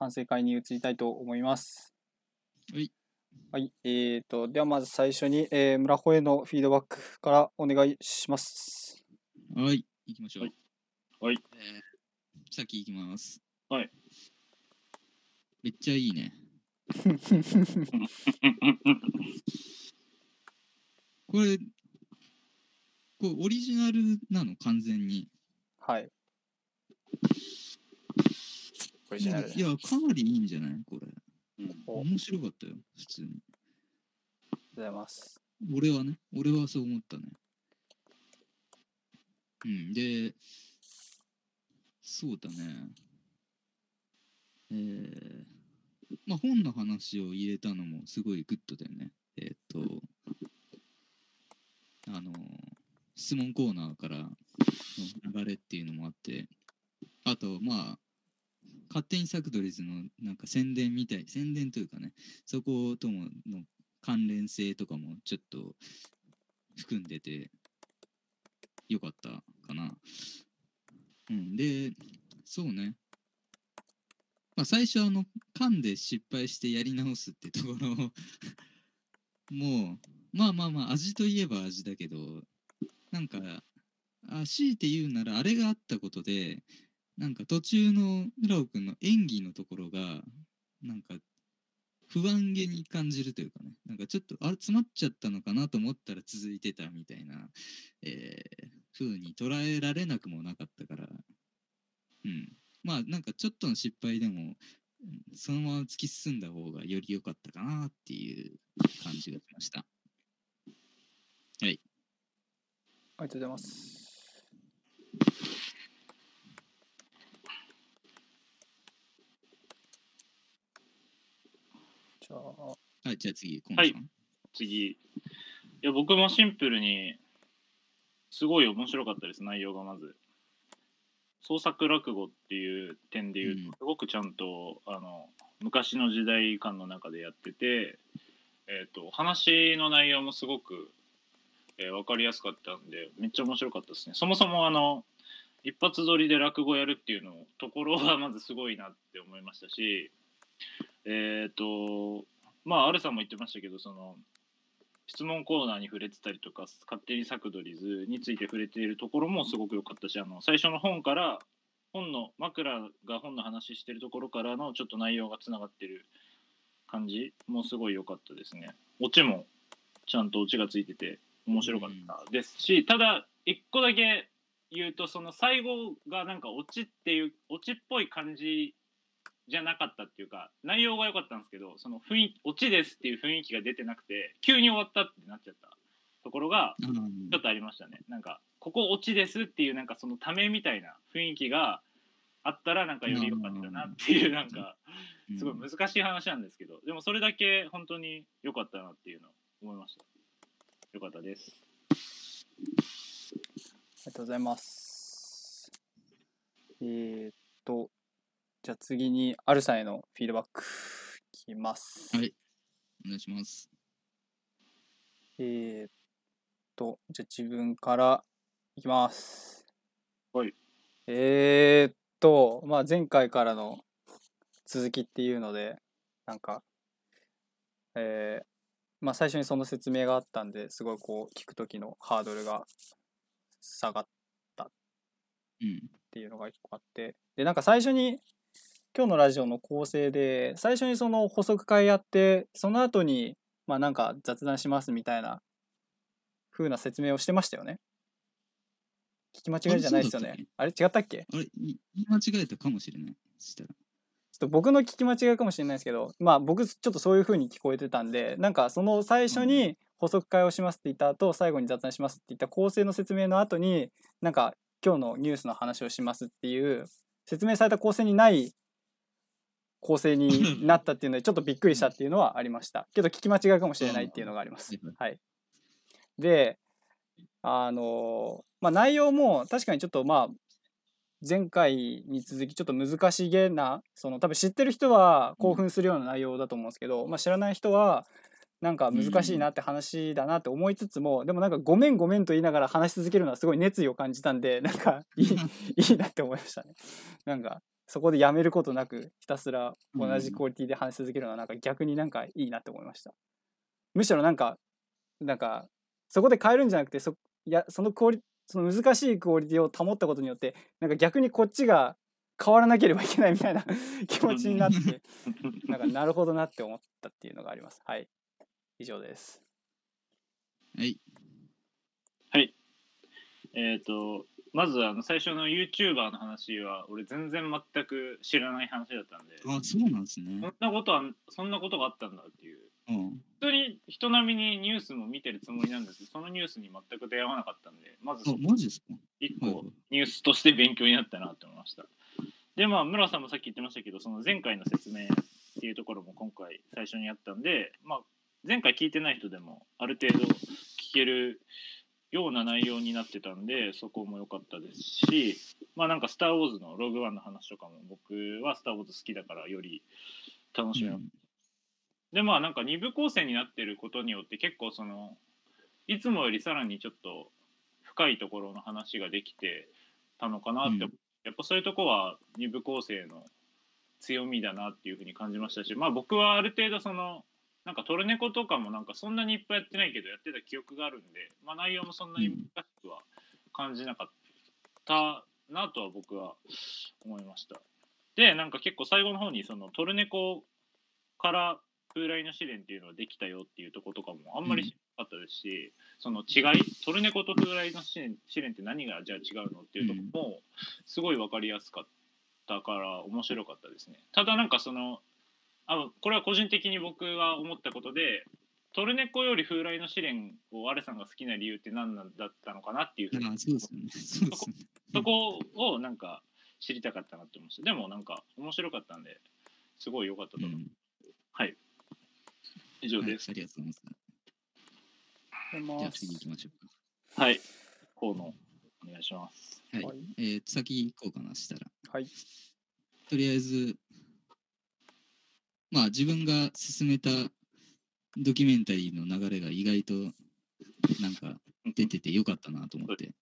反省会に移りたいと思います。はい。はい。えーと、ではまず最初に、えー、村穂へのフィードバックからお願いします。はい、行きましょう。はいはいえー、先行きます。はい。めっちゃいいね。これ、これオリジナルなの？完全に。はい。オリジナルいや、かなりいいんじゃない？これ。うんお面白かったよ、普通に。ありがとうございます。俺はね、俺はそう思ったね。うん、で、そうだね。えー、まあ本の話を入れたのもすごいグッドだよね。えーっと、あの、質問コーナーからの流れっていうのもあって、あと、まあ、勝手にサクドリズのなんか宣伝みたい、宣伝というかね、そこともの関連性とかもちょっと含んでてよかったかな。うん、で、そうね。まあ最初あの噛んで失敗してやり直すってところ もうまあまあまあ味といえば味だけどなんかあ強いて言うならあれがあったことでなんか途中の村尾くんの演技のところがなんか不安げに感じるというかねなんかちょっとあれ詰まっちゃったのかなと思ったら続いてたみたいな、えー、風に捉えられなくもなかったから。うん。まあなんかちょっとの失敗でもそのまま突き進んだ方がより良かったかなっていう感じがしました。はい。ありがとうございます。じゃあ、はいじゃあ次コンさん、はい次。いや、僕もシンプルに、すごい面白かったです、内容がまず。創作落語っていう点で言うと、うんすごくちゃんと、あの、昔の時代感の中でやってて、えっ、と、話の内容もすごく、えー、分かりやすかったんで、めっちゃ面白かったですね。そもそも、あの、一発撮りで落語やるっていうのところがまずすごいなって思いましたし、えっ、と、まあ、アルさんも言ってましたけど、その、質問コーナーに触れてたりとか、勝手にサクドリズについて触れているところもすごく良かったし、あの、最初の本から、本の、枕が本の話してるところからのちょっと内容がつながってる感じもすごい良かったですね。オチもちゃんとオチがついてて面白かったですし、ただ、一個だけ言うと、その最後がなんかオチっていう、オチっぽい感じじゃなかったっていうか内容が良かったんですけどその雰囲気オチですっていう雰囲気が出てなくて急に終わったってなっちゃった。ところがうん。ちょっとありましたね。なんかここオチですっていうなんかそのためみたいな雰囲気があったらなんかより良かったなっていうなんかすごい難しい話なんですけどでもそれだけ本当に良かったなっていうのを思いました。良かったです。ありがとうございます。えーっと、じゃあ次に、アルさんへのフィードバックいきます。はいお願いしますえーっと、じゃあ自分からいきます。はい。えーっと、まあ前回からの続きっていうので、なんか、えーまあ最初にその説明があったんで、すごいこう聞くときのハードルが下がっうんっていうのが一個あってでなんか最初に今日のラジオの構成で最初にその補足会やってその後にまあなんか雑談しますみたいな風な説明をしてましたよね。聞き間違いじゃないですよね。あれ違ったっけ？あれい言い間違えたかもしれない。したら。ちょっと僕の聞き間違いかもしれないですけどまあ僕ちょっとそういう風に聞こえてたんでなんかその最初に補足会をしますって言った後最後に雑談しますって言った構成の説明の後になんか今日のニュースの話をしますっていう説明された構成にない構成に なったっていうのでちょっとびっくりしたっていうのはありましたけど聞き間違いかもしれないっていうのがありますうん。はい、であのまあ内容も確かにちょっとまあ前回に続きちょっと難しげなその多分知ってる人は興奮するような内容だと思うんですけど、まあ、知らない人はなんか難しいなって話だなって思いつつも、でもなんかごめんごめんと言いながら話し続けるのはすごい熱意を感じたんでなんかいい いいなって思いましたね。なんかそこでやめることなくひたすら同じクオリティで話し続けるのはなんか逆になんかいいなって思いました。むしろなんかなんかそこで変えるんじゃなくてそいやそのクオリその難しいクオリティを保ったことによってなんか逆にこっちが変わらなければいけないみたいな 気持ちになって なんかなるほどなって思ったっていうのがあります。はい以上です。はい。はい。えっ、と、まずあの最初の YouTuber の話は、俺全然全く知らない話だったんで、あ、そうなんですねそん。なことは、そんなことがあったんだっていう。うん。普通に人並みにニュースも見てるつもりなんですけど、そのニュースに全く出会わなかったんで、まずあ、マジですか？一個ニュースとして勉強になったなって思いました。で、まあ、村さんもさっき言ってましたけど、その前回の説明っていうところも今回最初にやったんで、まあ、前回聞いてない人でもある程度聞けるような内容になってたんで、そこも良かったですし、まあなんか、スター・ウォーズのローグワンの話とかも僕はスター・ウォーズ好きだからより楽しめます。でまあなんか2部構成になってることによって結構そのいつもよりさらにちょっと深いところの話ができてたのかなって、う。ん。やっぱそういうとこは2部構成の強みだなっていうふうに感じましたしまあ僕はある程度そのなんかトルネコとかもなんかそんなにいっぱいやってないけどやってた記憶があるんで、まあ、内容もそんなに難しくは感じなかったなとは僕は思いました。でなんか結構最後の方にそのトルネコから風来の試練っていうのができたよっていうところとかもあんまり知らなかったですし、その違いトルネコと風来の試練試練って何がじゃあ違うのっていうところもすごい分かりやすかったから面白かったですねただなんかそのあこれは個人的に僕が思ったことでトルネコより風来の試練をアレさんが好きな理由って何なんだったのかなっていうふうにあ、そうですよね。そこをなんか知りたかったなって思いましたでもなんか面白かったんですごい良かったと思う、うん。はい以上はい、あですりがとうございます。でじゃあま次行きましょうはい河野お願いしますか。はい。はいえー、先行こうかな、したら。はいとりあえず、まあ自分が進めたドキュメンタリーの流れが意外となんか出ててよかったなと思って。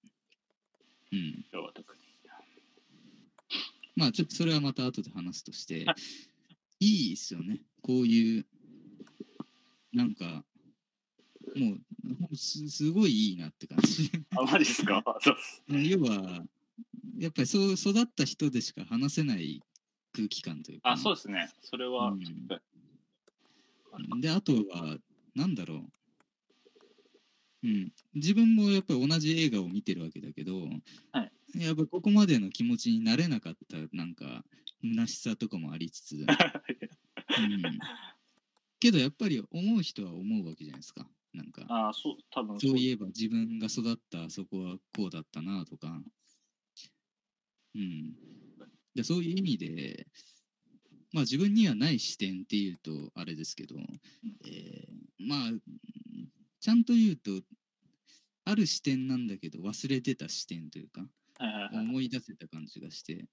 うん。まあちょっとそれはまた後で話すとしてはい、いいですよね。こういう、なんか、もうすすごいいいなって感じ。あマジですか？要は、やっぱりそう育った人でしか話せない空気感というか。あそうですねそれは、うんはいで、あとは、なんだろう。うん。自分もやっぱり同じ映画を見てるわけだけど、はいやっぱここまでの気持ちになれなかった、なんか、虚しさとかもありつつ、うん、けどやっぱり思う人は思うわけじゃないですか。なんか、あそう多分そういえば自分が育ったあそこはこうだったなとか、うん。でそういう意味で、まあ自分にはない視点っていうとあれですけど、えーまあ、うんちゃんと言うと、ある視点なんだけど忘れてた視点というか、思い出せた感じがして、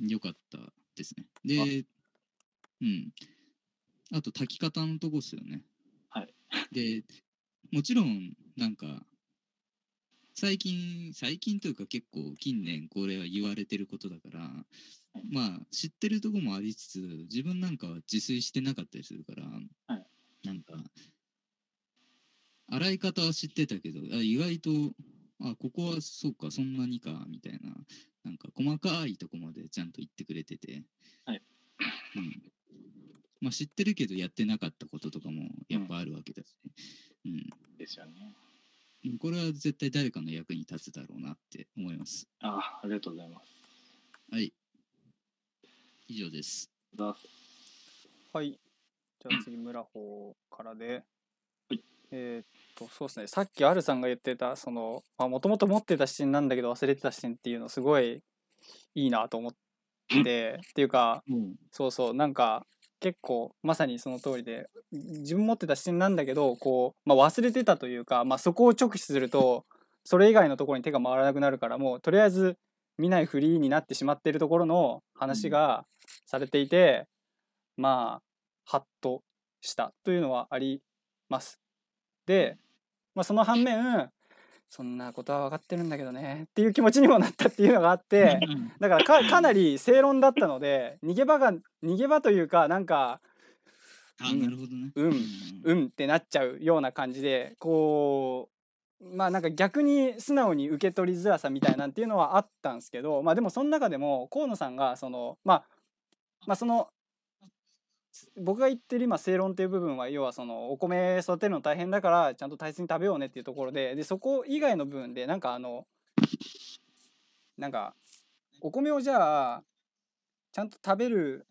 よかったですね。で、うん。あと炊き方のとこですよね。はい。で、もちろん、なんか、最近、最近というか結構近年これは言われてることだから、まあ知ってるとこもありつつ、自分なんかは自炊してなかったりするから、はい。なんか、洗い方は知ってたけど、あ意外と、あ、ここはそうか、そんなにか、みたいな、なんか細かいとこまでちゃんと言ってくれてて、はい。うん。まあ知ってるけどやってなかったこととかもやっぱあるわけだし、うん。ですよね。うんこれは絶対誰かの役に立つだろうなって思います。あありがとうございますはい。以上です。だはい。じゃあ次、村穂からで。はいえーっと、そうですね。さっきアルさんが言ってた、その、まあ、もともと持ってた視点なんだけど忘れてた視点っていうのすごいいいなと思って、っていうか、もそうそう、なんか、結構まさにその通りで自分持ってた視点なんだけどこう、まあ、忘れてたというか、まあ、そこを直視するとそれ以外のところに手が回らなくなるからもうとりあえず見ないフリーになってしまっているところの話がされていて、まあハッとしたというのはあります。で、まあ、その反面そんなことは分かってるんだけどね。っていう気持ちにもなったっていうのがあってだからかかなり正論だったので逃げ場が逃げ場というかなんかあなるほどね。うんうんうんってなっちゃうような感じでこうまあなんか逆に素直に受け取りづらさみたいなんていうのはあったんですけどまあでもその中でも河野さんがそのまあまあその僕が言ってる今正論っていう部分は要はそのお米育てるの大変だからちゃんと大切に食べようねっていうところででそこ以外の部分でなんかあのなんかお米をじゃあちゃんと食べる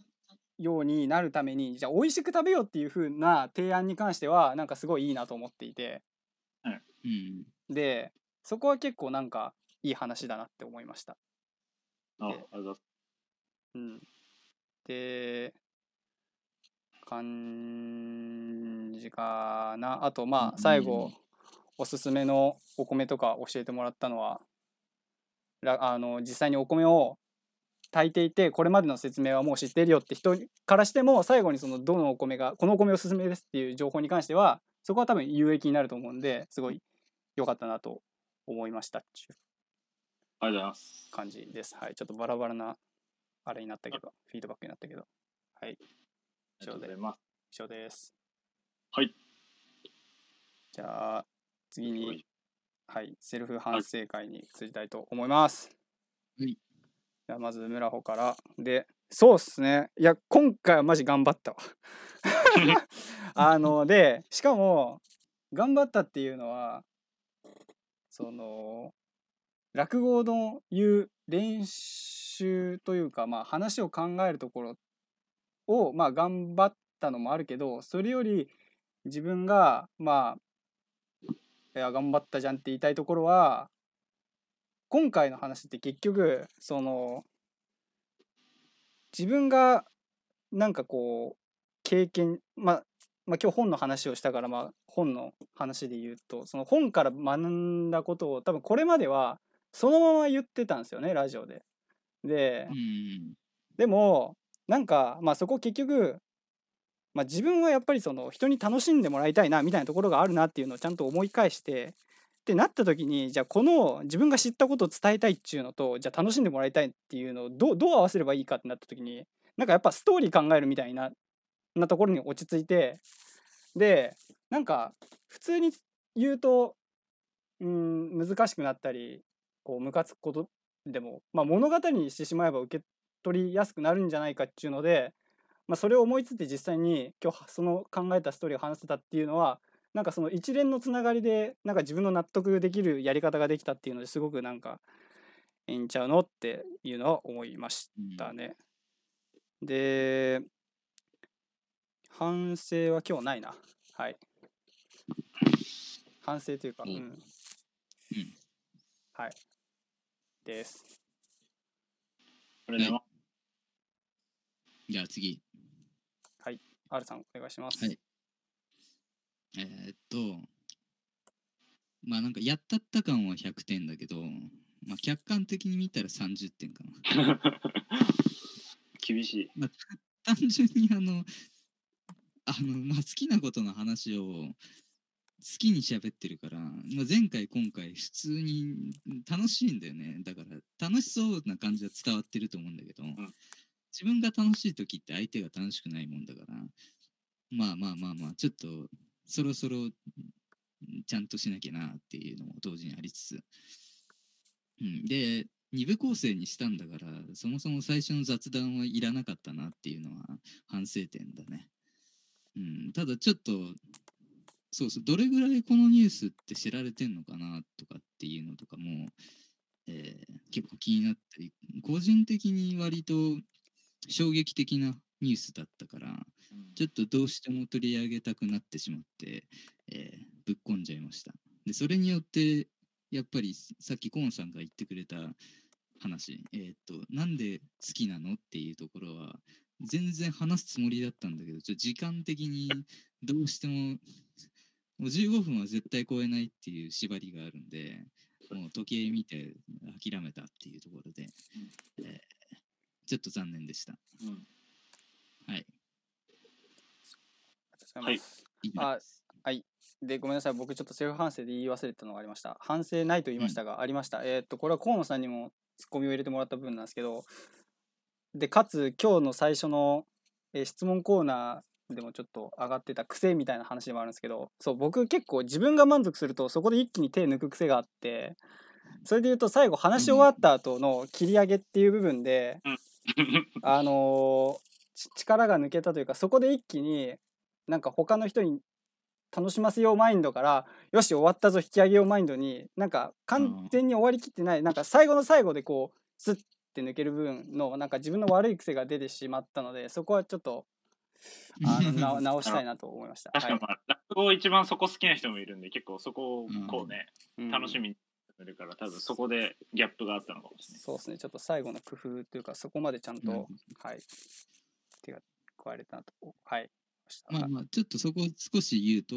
ようになるためにじゃあ美味しく食べようっていう風な提案に関してはなんかすごいいいなと思っていて。うん。でそこは結構なんかいい話だなって思いました。あありがとう。ございますうん、で感じかな。あとまあ最後おすすめのお米とか教えてもらったのはらあの実際にお米を炊いていてこれまでの説明はもう知っているよって人からしても最後にそのどのお米がこのお米おすすめですっていう情報に関してはそこは多分有益になると思うんですごい良かったなと思いましたっていうありがとうございます感じです。はい、ちょっとバラバラなあれになったけど、フィードバックになったけど、はい、ありがとうございます以上です。はい。じゃあ、次はにい、はい、セルフ反省会に移りたいと思います。はい。じゃあ、まず、村穂から。で、そうっすね。いや、今回はマジ頑張ったわ。あの、で、しかも、頑張ったっていうのは、その、落語の言う練習というか、まあ、話を考えるところを、まあ、頑張ったのもあるけどそれより自分がまあいや頑張ったじゃんって言いたいところは今回の話って結局その自分がなんかこう経験まあまあ今日本の話をしたからまあ本の話で言うとその本から学んだことを多分これまではそのまま言ってたんですよねラジオで。で、うんでもなんかまあそこ結局、まあ、自分はやっぱりその人に楽しんでもらいたいなみたいなところがあるなっていうのをちゃんと思い返してってなった時にじゃあこの自分が知ったことを伝えたいっていうのとじゃあ楽しんでもらいたいっていうのをどうどう合わせればいいかってなった時になんかやっぱストーリー考えるみたいななところに落ち着いてでなんか普通に言うとうん難しくなったりこうムカつくことでも、まあ、物語にしてしまえば受け取りやすくなるんじゃないかっていうので、まあ、それを思いついて実際に今日その考えたストーリーを話せたっていうのはなんかその一連のつながりでなんか自分の納得できるやり方ができたっていうのですごくなんかええんちゃうのっていうのは思いましたね。で反省は今日ないな。はい。反省というか、うんはい。です。これね、はじゃあ次。R さんお願いします。はい。えーっとまあなんかやったった感は100点だけど、まあ、客観的に見たら30点かな。厳しい。単純にあのあの、まあ、好きなことの話を好きに喋ってるから、まあ、前回今回普通に楽しいんだよね。だから楽しそうな感じは伝わってると思うんだけど、自分が楽しい時って相手が楽しくないもんだから。まあまあまあまあちょっとそろそろちゃんとしなきゃなっていうのも同時にありつつ、うん、で2部構成にしたんだからそもそも最初の雑談はいらなかったなっていうのは反省点だね、うん、ただちょっとそうそうどれぐらいこのニュースって知られてんのかなとかっていうのとかも、えー結構気になったり個人的に割と衝撃的なニュースだったからちょっとどうしても取り上げたくなってしまって、えーぶっこんじゃいました。で、それによって、やっぱりさっきコーンさんが言ってくれた話、えーっと、なんで好きなのっていうところは、全然話すつもりだったんだけど、ちょっと時間的にどうしても、もう15分は絶対超えないっていう縛りがあるんで、もう時計見て諦めたっていうところで、えーちょっと残念でした。うんはい。ありがとうございあはい。で、ごめんなさい、僕ちょっとセルフ反省で言い忘れたのがありました。反省ないと言いましたが、ありました。えーっと、これは河野さんにもツッコミを入れてもらった部分なんですけど、で、かつ今日の最初の、えー質問コーナーでもちょっと上がってた癖みたいな話でもあるんですけど、そう、僕結構自分が満足するとそこで一気に手抜く癖があって、それで言うと最後話し終わった後の切り上げっていう部分で、あのーち力が抜けたというかそこで一気になんか他の人に楽しませようマインドからよし終わったぞ引き上げようマインドになんか完全に終わりきってないなんか最後の最後でこうスッて抜ける部分のなんか自分の悪い癖が出てしまったのでそこはちょっとあのな 直したいなと思いました。はい。確かに、まあ、落語一番そこ好きな人もいるんで、結構そこをこうね、うん。楽しみにするから、多分そこでギャップがあったのかもしれない。そうですね。ちょっと最後の工夫というかそこまでちゃんと、うん。はい。手が加えれたなとはい。まあまあ、ちょっとそこ少し言うと、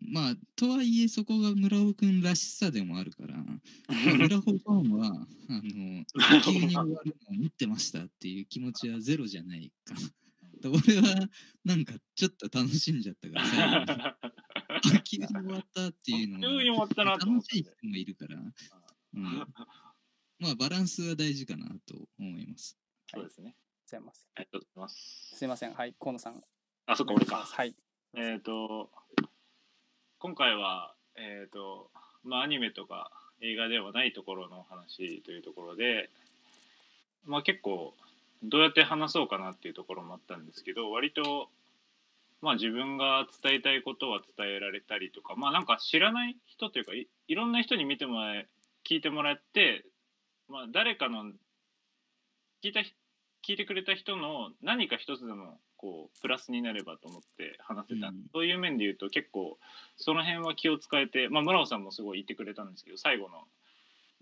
まあ、とはいえそこが村尾くんらしさでもあるから、ま あ村尾ファンは、あの、急に終わるのを待ってましたっていう気持ちはゼロじゃないか 俺はなんかちょっと楽しんじゃったから最後に。あ 急に終わったっていうの急には終わったな楽しい人もいるから、うん、まあバランスは大事かなと思います。そうですね。ございますありがとうございます。すいませんはい河野さんあ、そっか、俺か。はいえっ、と、今回は、えっ、と、まあ、アニメとか映画ではないところの話というところで、まあ、結構、どうやって話そうかなっていうところもあったんですけど、割と、まあ、自分が伝えたいことは伝えられたりとか、まあ、なんか知らない人というかい、いろんな人に見てもらえ、聞いてもらって、まあ、誰かの、聞いた人聞いてくれた人の何か一つでもこうプラスになればと思って話せた、うん。そういう面で言うと結構その辺は気を使えて、まあ、村尾さんもすごい言ってくれたんですけど最後の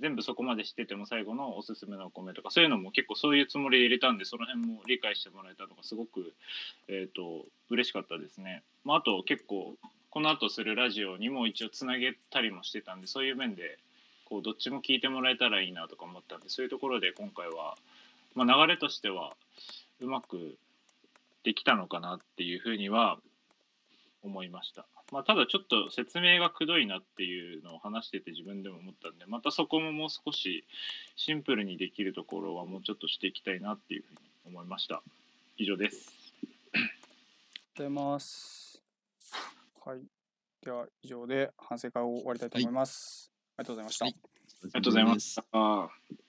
全部そこまで知ってても最後のおすすめのお米とかそういうのも結構そういうつもりで入れたんでその辺も理解してもらえたのがすごく、えー、と嬉しかったですね。まあ、あと結構この後するラジオにも一応つなげたりもしてたんでそういう面でこうどっちも聞いてもらえたらいいなとか思ったんでそういうところで今回は、まあ、流れとしてはうまくできたのかなっていうふうには思いました。まあ、ただちょっと説明がくどいなっていうのを話してて自分でも思ったんでまたそこももう少しシンプルにできるところはもうちょっとしていきたいなっていうふうに思いました。以上です。ありがとうございます。はい。では、以上で反省会を終わりたいと思います。ありがとうございました。はいありがとうございました。